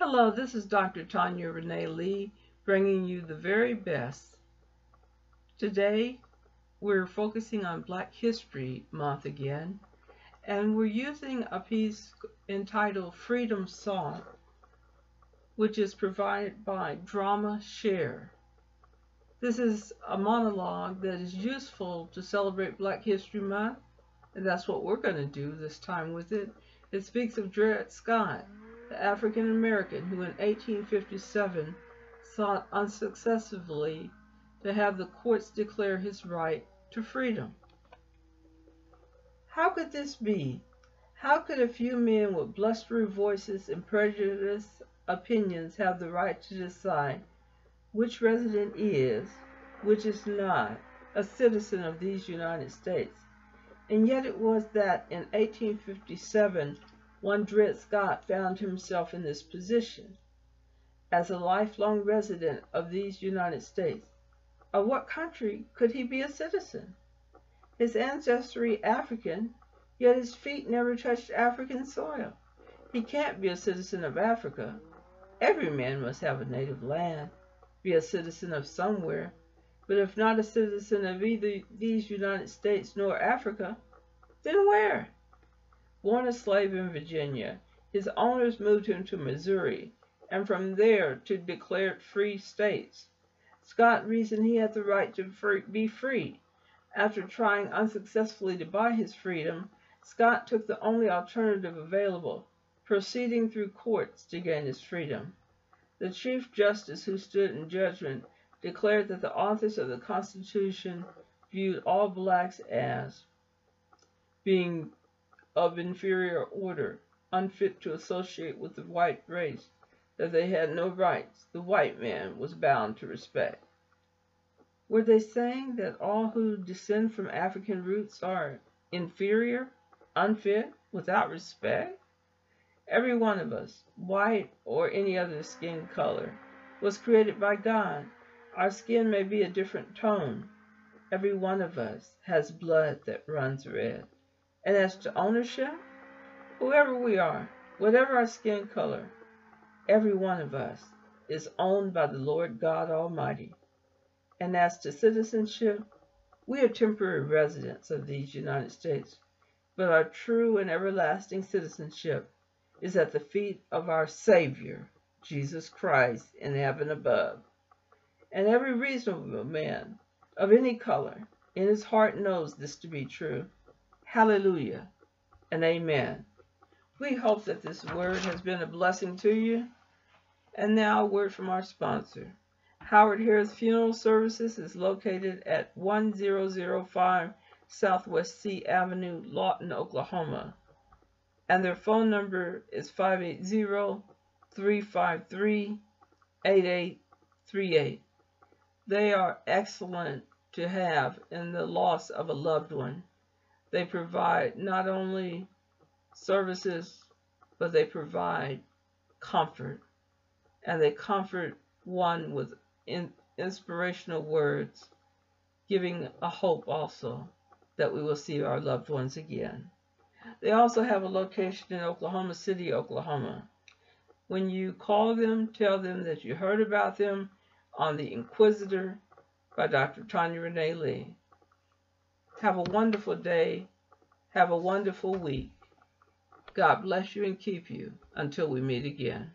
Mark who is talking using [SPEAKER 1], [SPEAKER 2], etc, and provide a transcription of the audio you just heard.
[SPEAKER 1] Hello, this is Dr. Tanya Renee Lee bringing you the very best. Today, we're focusing on Black History Month again, and we're using a piece entitled Freedom Sought, which is provided by Drama Share. This is a monologue that is useful to celebrate Black History Month, and that's what we're going to do this time with it. It speaks of Dred Scott, the African American who in 1857 sought unsuccessfully to have the courts declare his right to freedom. How could this be? How could a few men with blustery voices and prejudiced opinions have the right to decide which resident is, which is not, a citizen of these United States? And yet it was that in 1857 one Dred Scott found himself in this position. As a lifelong resident of these United States, of what country could he be a citizen? His ancestry African, yet his feet never touched African soil. He can't be a citizen of Africa. Every man must have a native land, be a citizen of somewhere, but if not a citizen of either these United States nor Africa, then where? Born a slave in Virginia, his owners moved him to Missouri, and from there to declared free states. Scott reasoned he had the right to free, be free. After trying unsuccessfully to buy his freedom, Scott took the only alternative available, proceeding through courts to gain his freedom. The Chief Justice who stood in judgment declared that the authors of the Constitution viewed all blacks as being of inferior order, unfit to associate with the white race, that they had no rights the white man was bound to respect. Were they saying that all who descend from African roots are inferior, unfit, without respect? Every one of us, white or any other skin color, was created by God. Our skin may be a different tone. Every one of us has blood that runs red. And as to ownership, whoever we are, whatever our skin color, every one of us is owned by the Lord God Almighty. And as to citizenship, we are temporary residents of these United States, but our true and everlasting citizenship is at the feet of our Savior, Jesus Christ, in heaven above. And every reasonable man of any color in his heart knows this to be true. Hallelujah and amen. We hope that this word has been a blessing to you. And now a word from our sponsor. Howard Harris Funeral Services is located at 1005 Southwest C Avenue, Lawton, Oklahoma. And their phone number is 580-353-8838. They are excellent to have in the loss of a loved one. They provide not only services, but they provide comfort. And they comfort one with in, inspirational words, giving a hope also that we will see our loved ones again. They also have a location in Oklahoma City, Oklahoma. When you call them, tell them that you heard about them on The Inquisitor by Dr. Tanya Renee Lee. Have a wonderful day. Have a wonderful week. God bless you and keep you until we meet again.